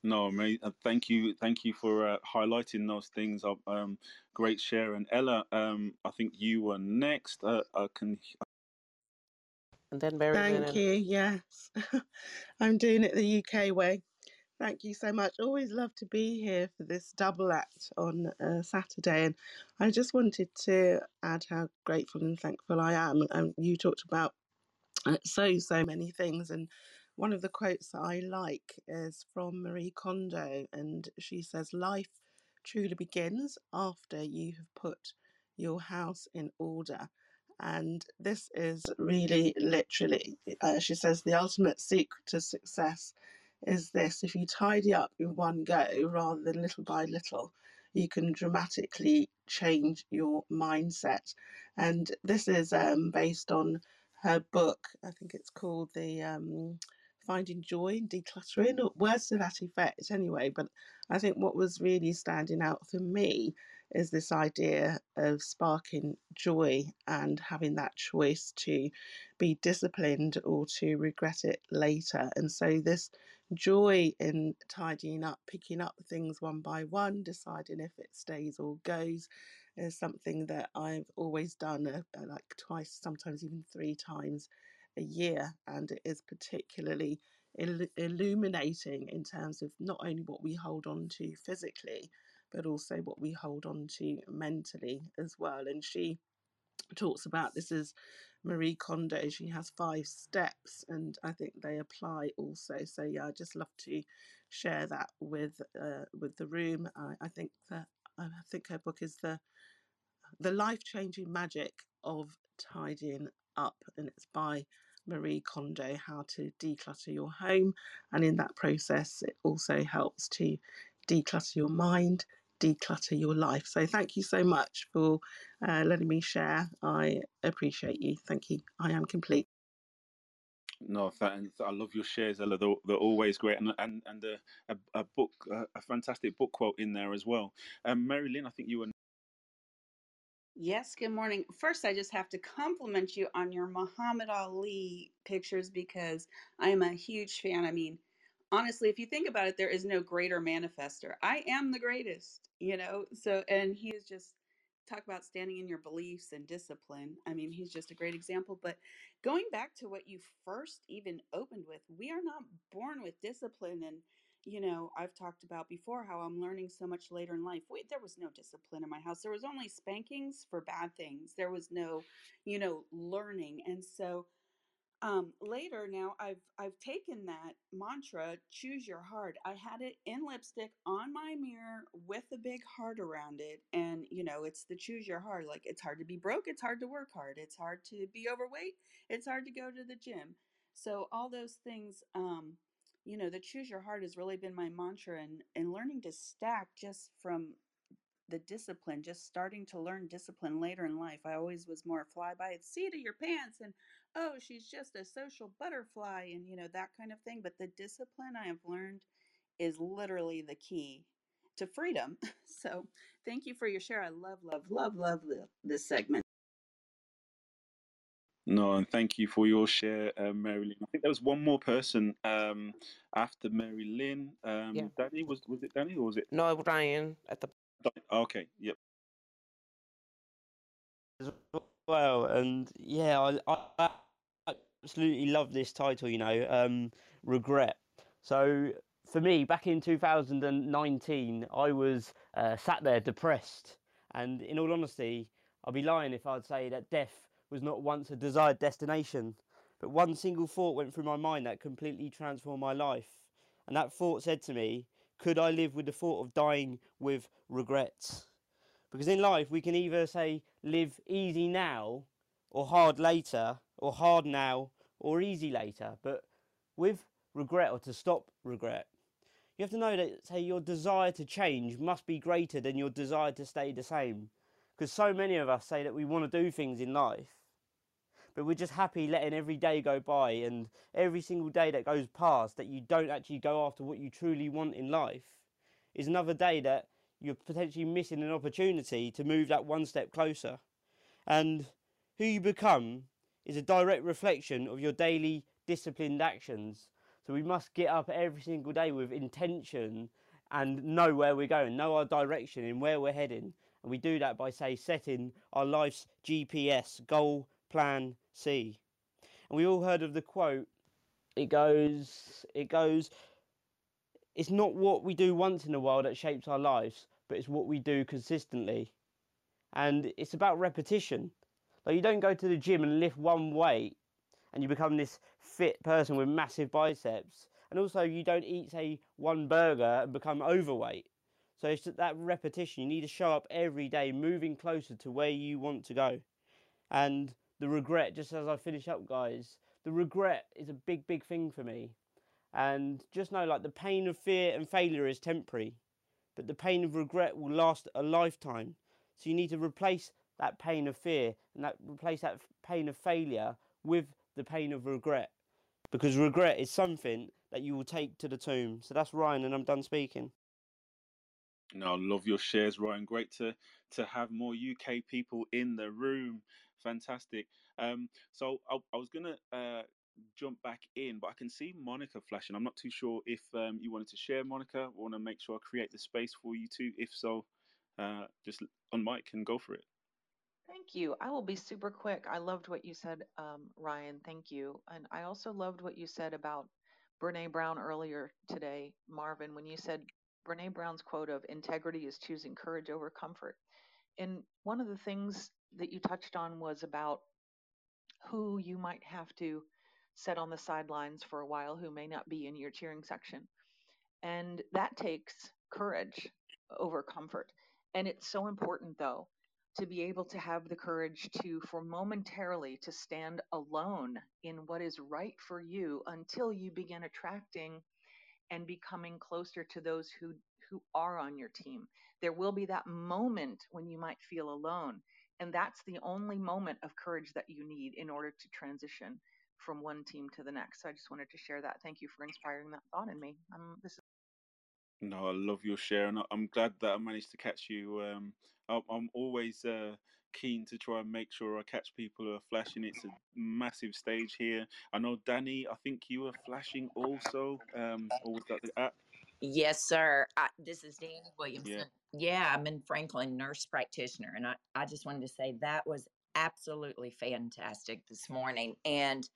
no, mate. Uh, thank you, thank you for uh, highlighting those things. Um, great share. And Ella, um, I think you were next. Uh, I can. And then Mary. Thank you. Yes, I'm doing it the UK way. Thank you so much. Always love to be here for this double act on uh, Saturday. And I just wanted to add how grateful and thankful I am. And you talked about uh, so, so many things. And one of the quotes that I like is from Marie Kondo, and she says, Life truly begins after you have put your house in order. And this is really literally, uh, she says, the ultimate secret to success is this if you tidy up in one go rather than little by little, you can dramatically change your mindset. And this is um, based on her book, I think it's called the um, Finding Joy in Decluttering, or words to that effect, anyway. But I think what was really standing out for me is this idea of sparking joy and having that choice to be disciplined or to regret it later. And so, this joy in tidying up, picking up things one by one, deciding if it stays or goes, is something that I've always done uh, uh, like twice, sometimes even three times a year. And it is particularly il- illuminating in terms of not only what we hold on to physically, but also what we hold on to mentally as well. And she talks about this as Marie Kondo. She has five steps, and I think they apply also. So yeah, I just love to share that with uh, with the room. I, I think that I think her book is the the life changing magic of tidying up, and it's by Marie Kondo. How to declutter your home, and in that process, it also helps to declutter your mind declutter your life. So thank you so much for uh, letting me share. I appreciate you. Thank you. I am complete. No, thanks. I love your shares, Ella. They're, they're always great, and and and a, a, a book, a, a fantastic book quote in there as well. Um, Mary Lynn, I think you were. Yes, good morning. First, I just have to compliment you on your Muhammad Ali pictures because I am a huge fan. I mean, honestly, if you think about it, there is no greater manifester. I am the greatest, you know? So, and he is just talk about standing in your beliefs and discipline. I mean, he's just a great example. But going back to what you first even opened with, we are not born with discipline. And, you know, I've talked about before how I'm learning so much later in life. Wait, there was no discipline in my house. There was only spankings for bad things. There was no, you know, learning. And so, um later now i've i've taken that mantra choose your heart i had it in lipstick on my mirror with a big heart around it and you know it's the choose your heart like it's hard to be broke it's hard to work hard it's hard to be overweight it's hard to go to the gym so all those things um you know the choose your heart has really been my mantra and and learning to stack just from the discipline, just starting to learn discipline later in life. I always was more fly by the seat of your pants and oh, she's just a social butterfly and you know that kind of thing. But the discipline I have learned is literally the key to freedom. So thank you for your share. I love, love, love, love this segment. No, and thank you for your share, uh, Mary Lynn. I think there was one more person um, after Mary Lynn. Um, Yeah. Danny was was it Danny or was it? No, Ryan at the Okay, yep. as well. And yeah, I, I absolutely love this title, you know, um, Regret. So for me, back in 2019, I was uh, sat there depressed. And in all honesty, I'd be lying if I'd say that death was not once a desired destination. But one single thought went through my mind that completely transformed my life. And that thought said to me, could I live with the thought of dying with regrets? Because in life, we can either say live easy now, or hard later, or hard now, or easy later. But with regret, or to stop regret, you have to know that, say, your desire to change must be greater than your desire to stay the same. Because so many of us say that we want to do things in life, but we're just happy letting every day go by and every single day that goes past that you don't actually go after what you truly want in life is another day that you're potentially missing an opportunity to move that one step closer. And who you become is a direct reflection of your daily disciplined actions. So we must get up every single day with intention and know where we're going, know our direction and where we're heading. And we do that by, say, setting our life's GPS, goal, plan, C. And we all heard of the quote. It goes, it goes, it's not what we do once in a while that shapes our lives, but it's what we do consistently. And it's about repetition. Like you don't go to the gym and lift one weight and you become this fit person with massive biceps. And also you don't eat, say, one burger and become overweight. So it's that repetition. You need to show up every day, moving closer to where you want to go. And the regret, just as I finish up, guys, the regret is a big, big thing for me. And just know, like, the pain of fear and failure is temporary, but the pain of regret will last a lifetime. So you need to replace that pain of fear and that replace that pain of failure with the pain of regret, because regret is something that you will take to the tomb. So that's Ryan, and I'm done speaking. No, love your shares, Ryan. Great to to have more UK people in the room. Fantastic. Um, so I, I was gonna uh, jump back in, but I can see Monica flashing. I'm not too sure if um, you wanted to share, Monica. I want to make sure I create the space for you too. If so, uh, just on mic and go for it. Thank you. I will be super quick. I loved what you said, um, Ryan. Thank you. And I also loved what you said about Brene Brown earlier today, Marvin, when you said Brene Brown's quote of integrity is choosing courage over comfort. And one of the things that you touched on was about who you might have to set on the sidelines for a while who may not be in your cheering section. And that takes courage over comfort. And it's so important, though, to be able to have the courage to, for momentarily, to stand alone in what is right for you until you begin attracting and becoming closer to those who who are on your team. There will be that moment when you might feel alone, and that's the only moment of courage that you need in order to transition from one team to the next. So I just wanted to share that. Thank you for inspiring that thought in me. Um, this is No, I love your share, and I- I'm glad that I managed to catch you. Um, I'm, I'm always uh, keen to try and make sure I catch people who are flashing. It's a massive stage here. I know Danny. I think you were flashing also, um, or was that the app? Yes, sir. I, this is Danny Williamson. Yeah. Yeah, I'm in Franklin, nurse practitioner. And I, I just wanted to say that was absolutely fantastic this morning. And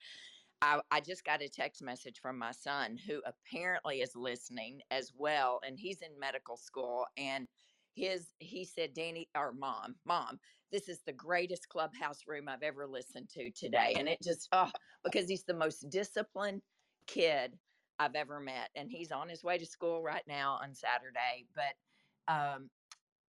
I, I just got a text message from my son who apparently is listening as well. And he's in medical school. And his he said, Danny or mom, mom, this is the greatest clubhouse room I've ever listened to today. And it just oh, because he's the most disciplined kid I've ever met. And he's on his way to school right now on Saturday. But um,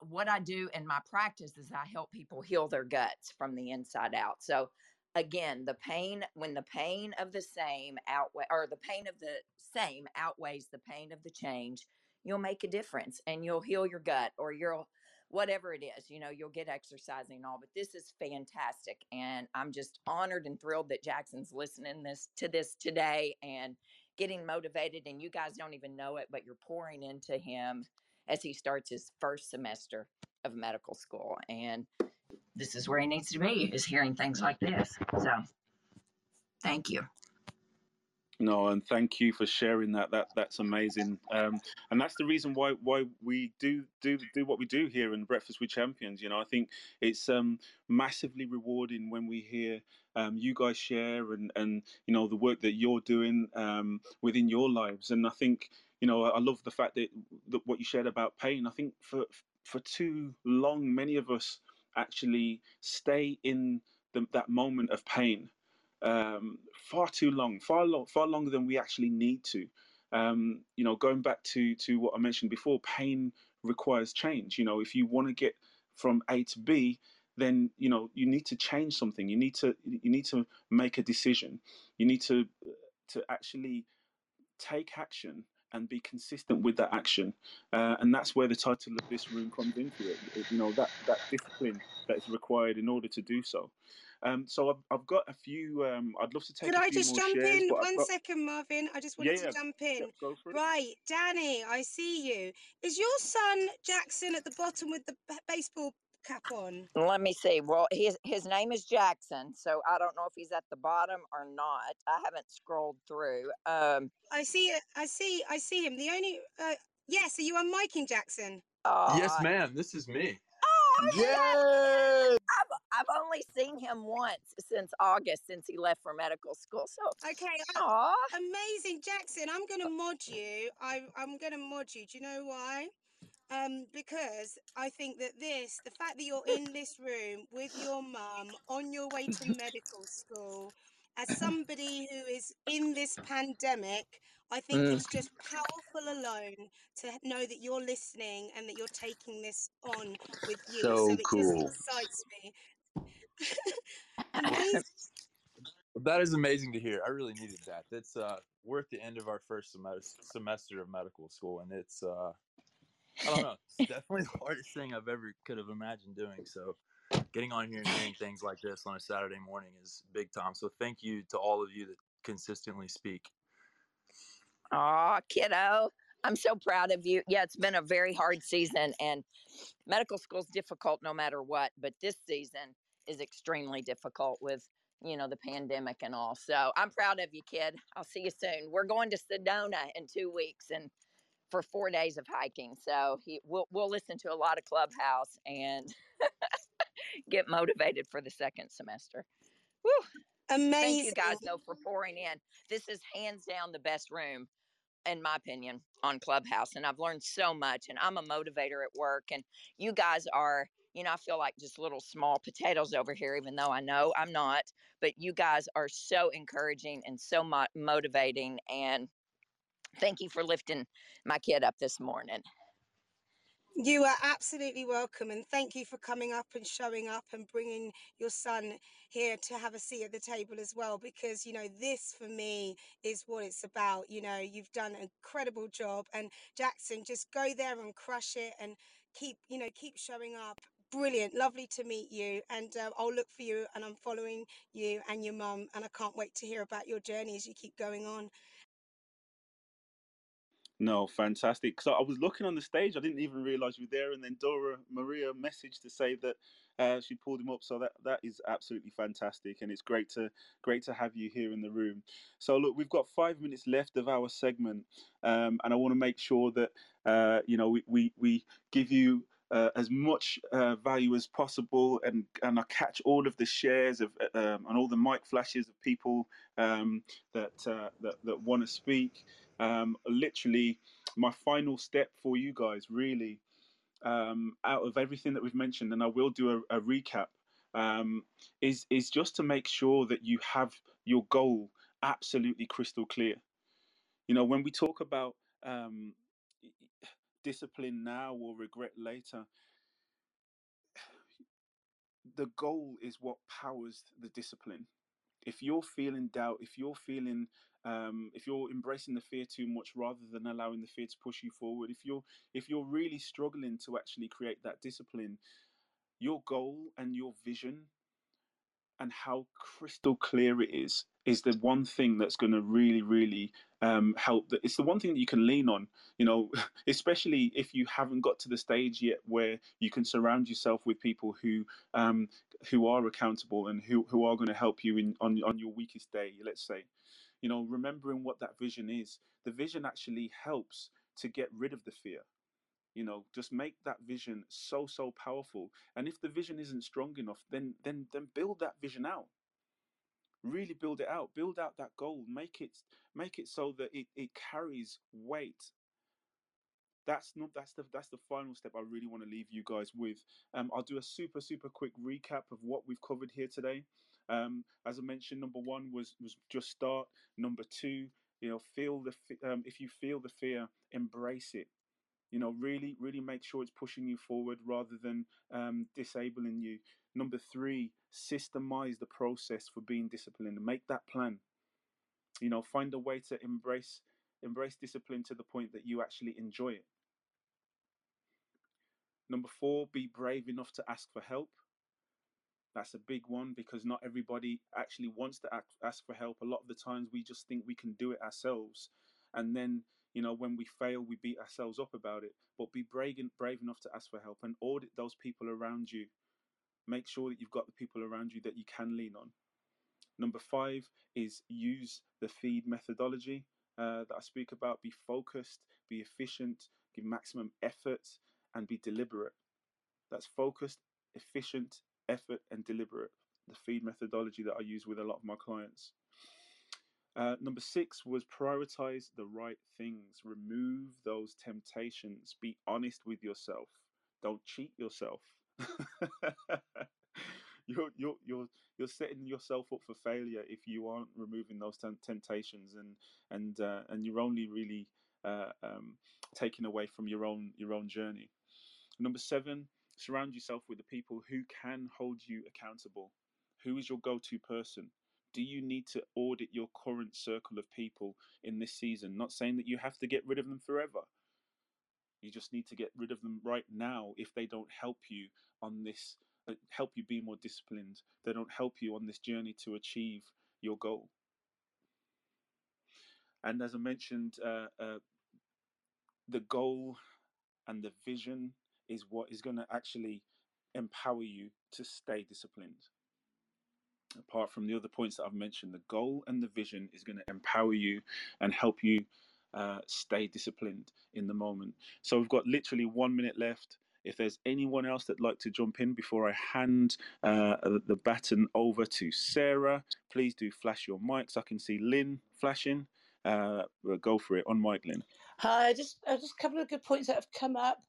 what I do in my practice is I help people heal their guts from the inside out. So again, the pain when the pain of the same outweigh or the pain of the same outweighs the pain of the change, you'll make a difference and you'll heal your gut or you'll whatever it is, you know, you'll get exercising and all. But this is fantastic. And I'm just honored and thrilled that Jackson's listening this to this today and getting motivated and you guys don't even know it, but you're pouring into him as he starts his first semester of medical school. And this is where he needs to be, is hearing things like this. So thank you. No, and thank you for sharing that. That that's amazing, um, and that's the reason why why we do do do what we do here in Breakfast with Champions. You know, I think it's um, massively rewarding when we hear um, you guys share and and you know the work that you're doing um, within your lives. And I think you know I love the fact that, that what you shared about pain. I think for for too long, many of us actually stay in the, that moment of pain um, far too long, far long, far longer than we actually need to. Um, you know, going back to to what I mentioned before, pain requires change. You know, if you want to get from A to B, then you know you need to change something. You need to you need to make a decision. You need to to actually take action and be consistent with that action. Uh, and that's where the title of this room comes into it. You know, that, that discipline that is required in order to do so. Um, so I've, I've got a few. Um, I'd love to take. Could I just jump shares, in one one second, got... Marvin? I just wanted yeah, yeah. to jump in. Go for it. Right, Danny, I see you. Is your son Jackson at the bottom with the baseball cap on? Let me see. Well, his his name is Jackson, so I don't know if he's at the bottom or not. I haven't scrolled through. Um, I see it. I see. I see him. The only. Uh, yes. Are you unmiking Jackson? Oh, yes, ma'am. This is me. Oh, Yay! I've, I've only seen him once since August, since he left for medical school. So okay, Aww. amazing, Jackson. I'm gonna mod you. I, I'm gonna mod you. Do you know why? Um, because I think that this, the fact that you're in this room with your mum on your way to medical school, as somebody who is in this pandemic, I think Mm. it's just powerful alone to know that you're listening and that you're taking this on with you. So it cool. just excites me. That is amazing to hear. I really needed that. That's uh, we're at the end of our first semester semester of medical school, and it's uh, I don't know. It's definitely the hardest thing I've ever could have imagined doing. So, getting on here and hearing things like this on a Saturday morning is big time. So, thank you to all of you that consistently speak. Oh, kiddo, I'm so proud of you. Yeah, it's been a very hard season, and medical school's difficult no matter what. But this season is extremely difficult with you know the pandemic and all. So I'm proud of you, kid. I'll see you soon. We're going to Sedona in two weeks and for four days of hiking. So he, we'll we'll listen to a lot of Clubhouse and get motivated for the second semester. Woo. Amazing. Thank you guys though for pouring in. This is hands down the best room in my opinion on clubhouse and i've learned so much and i'm a motivator at work and you guys are you know i feel like just little small potatoes over here even though i know i'm not but you guys are so encouraging and so mo- motivating and thank you for lifting my kid up this morning You are absolutely welcome, and thank you for coming up and showing up and bringing your son here to have a seat at the table as well. Because you know, this for me is what it's about. You know, you've done an incredible job, and Jackson, just go there and crush it, and keep, you know, keep showing up. Brilliant, lovely to meet you, and uh, I'll look for you, and I'm following you and your mum, and I can't wait to hear about your journey as you keep going on. No, fantastic. So I was looking on the stage, I didn't even realize you were there, and then Dora Maria messaged to say that uh, she pulled him up. So that that is absolutely fantastic, and it's great to great to have you here in the room. So look, we've got five minutes left of our segment, um, and I want to make sure that uh, you know we we, we give you. Uh, as much uh, value as possible, and and I catch all of the shares of uh, um, and all the mic flashes of people um, that, uh, that that want to speak um, literally my final step for you guys really um, out of everything that we've mentioned and i will do a, a recap um, is is just to make sure that you have your goal absolutely crystal clear. You know when we talk about um, discipline now or regret later the goal is what powers the discipline. If you're feeling doubt, if you're feeling, um, if you're embracing the fear too much rather than allowing the fear to push you forward, if you're if you're really struggling to actually create that discipline, your goal and your vision and how crystal clear it is is the one thing that's going to really really um, help that it's the one thing that you can lean on you know especially if you haven't got to the stage yet where you can surround yourself with people who um, who are accountable and who, who are going to help you in on, on your weakest day let's say you know remembering what that vision is. The vision actually helps to get rid of the fear you know just make that vision so so powerful. And if the vision isn't strong enough then then then build that vision out. Really build it out. Build out that goal. Make it make it so that it, it carries weight. That's not that's the that's the final step i really want to leave you guys with. Um, i'll do a super super quick recap of what we've covered here today um, as i mentioned number one was was just start. Number two you know feel the um, if you feel the fear embrace it. You know really really make sure it's pushing you forward rather than um, disabling you. Number three systemize the process for being disciplined. Make that plan. You know find a way to embrace embrace discipline to the point that you actually enjoy it. Number four be brave enough to ask for help that's a big one because not everybody actually wants to ask for help. A lot of the times we just think we can do it ourselves. And then you know when we fail we beat ourselves up about it. But be brave, brave enough to ask for help and audit those people around you. Make sure that you've got the people around you that you can lean on. Number five is use the feed methodology uh, that i speak about. Be focused be efficient give maximum effort and be deliberate. That's focused efficient effort and deliberate the feed methodology that i use with a lot of my clients uh, number six was prioritize the right things. Remove those temptations. Be honest with yourself. Don't cheat yourself. you're you're you're you're setting yourself up for failure if you aren't removing those temptations and and uh, and you're only really uh, um, taking away from your own your own journey. Number seven, surround yourself with the people who can hold you accountable. Who is your go-to person? do you need to audit your current circle of people in this season? Not saying that you have to get rid of them forever. You just need to get rid of them right now if they don't help you on this, uh, help you be more disciplined. They don't help you on this journey to achieve your goal. And as I mentioned, uh, uh, the goal and the vision is what is going to actually empower you to stay disciplined apart from the other points that I've mentioned, the goal and the vision is going to empower you and help you uh, stay disciplined in the moment. So we've got literally one minute left. If there's anyone else that'd like to jump in before I hand uh, the baton over to Sarah, please do flash your mics. I can see Lynn flashing. Uh, go for it on mic, Lynn. Hi, just uh, just a couple of good points that have come up.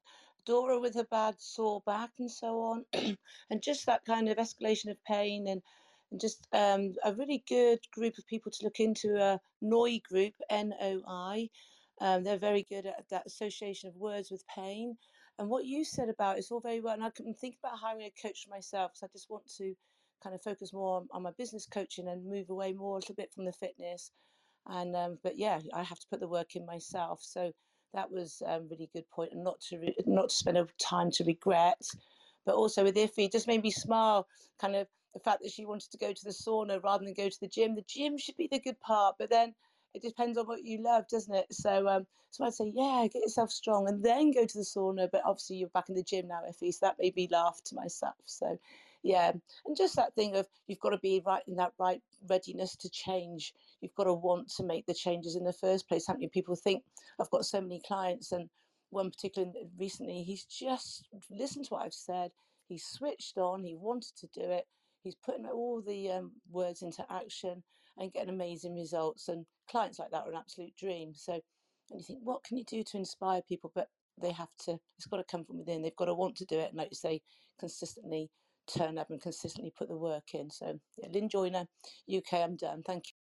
Dora with a bad sore back and so on, and just that kind of escalation of pain and and just um, a really good group of people to look into a NOI group, N O I. Um, they're very good at that association of words with pain. And what you said about it's all very well, and I can think about hiring a coach myself because I just want to kind of focus more on, on, my business coaching and move away more a little bit from the fitness. And um, but yeah, I have to put the work in myself. So that was a um, really good point, and not to re- not to spend time to regret, but also with Iffy, just made me smile, kind of the fact that she wanted to go to the sauna rather than go to the gym. The gym should be the good part, but then it depends on what you love, doesn't it? So, um, so I'd say, yeah, get yourself strong and then go to the sauna. But obviously, you're back in the gym now, Effie. So that made me laugh to myself. So, yeah, and just that thing of you've got to be right in that right readiness to change. You've got to want to make the changes in the first place, haven't you? People think I've got so many clients, and one particular recently, he's just listened to what I've said. He switched on. He wanted to do it he's putting all the um, words into action and getting amazing results. And clients like that are an absolute dream. So, and you think, what can you do to inspire people? But they have to, it's got to come from within. They've got to want to do it. And like you say, consistently turn up and consistently put the work in. So, yeah, Lynn Joyner, UK, I'm done. Thank you.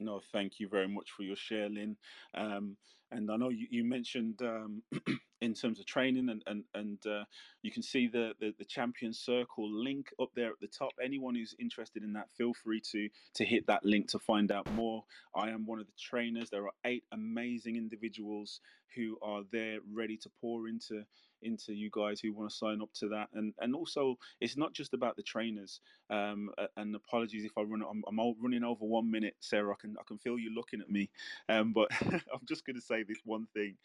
No, thank you very much for your share, Lynn. Um, and I know you, you mentioned um, in terms of training, and and and uh, you can see the, the the champion circle link up there at the top. Anyone who's interested in that, feel free to to hit that link to find out more. I am one of the trainers. There are eight amazing individuals who are there ready to pour into into you guys who want to sign up to that and and also it's not just about the trainers um and apologies if i run i'm, I'm running over one minute sarah i can i can feel you looking at me um but i'm just going to say this one thing.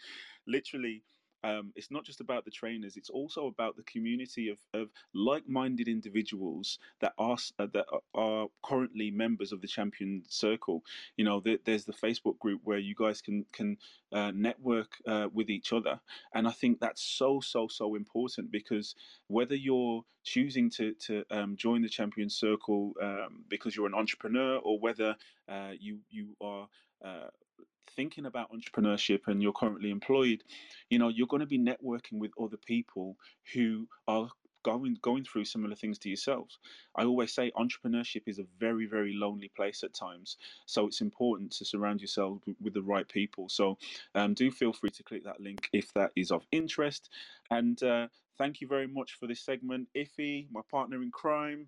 Literally um, it's not just about the trainers; it's also about the community of, of like-minded individuals that are uh, that are currently members of the Champion Circle. You know, the, there's the Facebook group where you guys can can uh, network uh, with each other, and I think that's so so so important because whether you're choosing to to um, join the Champion Circle um, because you're an entrepreneur or whether uh, you you are uh, thinking about entrepreneurship and you're currently employed, you know, you're going to be networking with other people who are going going through similar things to yourselves. I always say entrepreneurship is a very very lonely place at times, so it's important to surround yourself with the right people. So um, do feel free to click that link if that is of interest. And uh, thank you very much for this segment, Iffy, my partner in crime.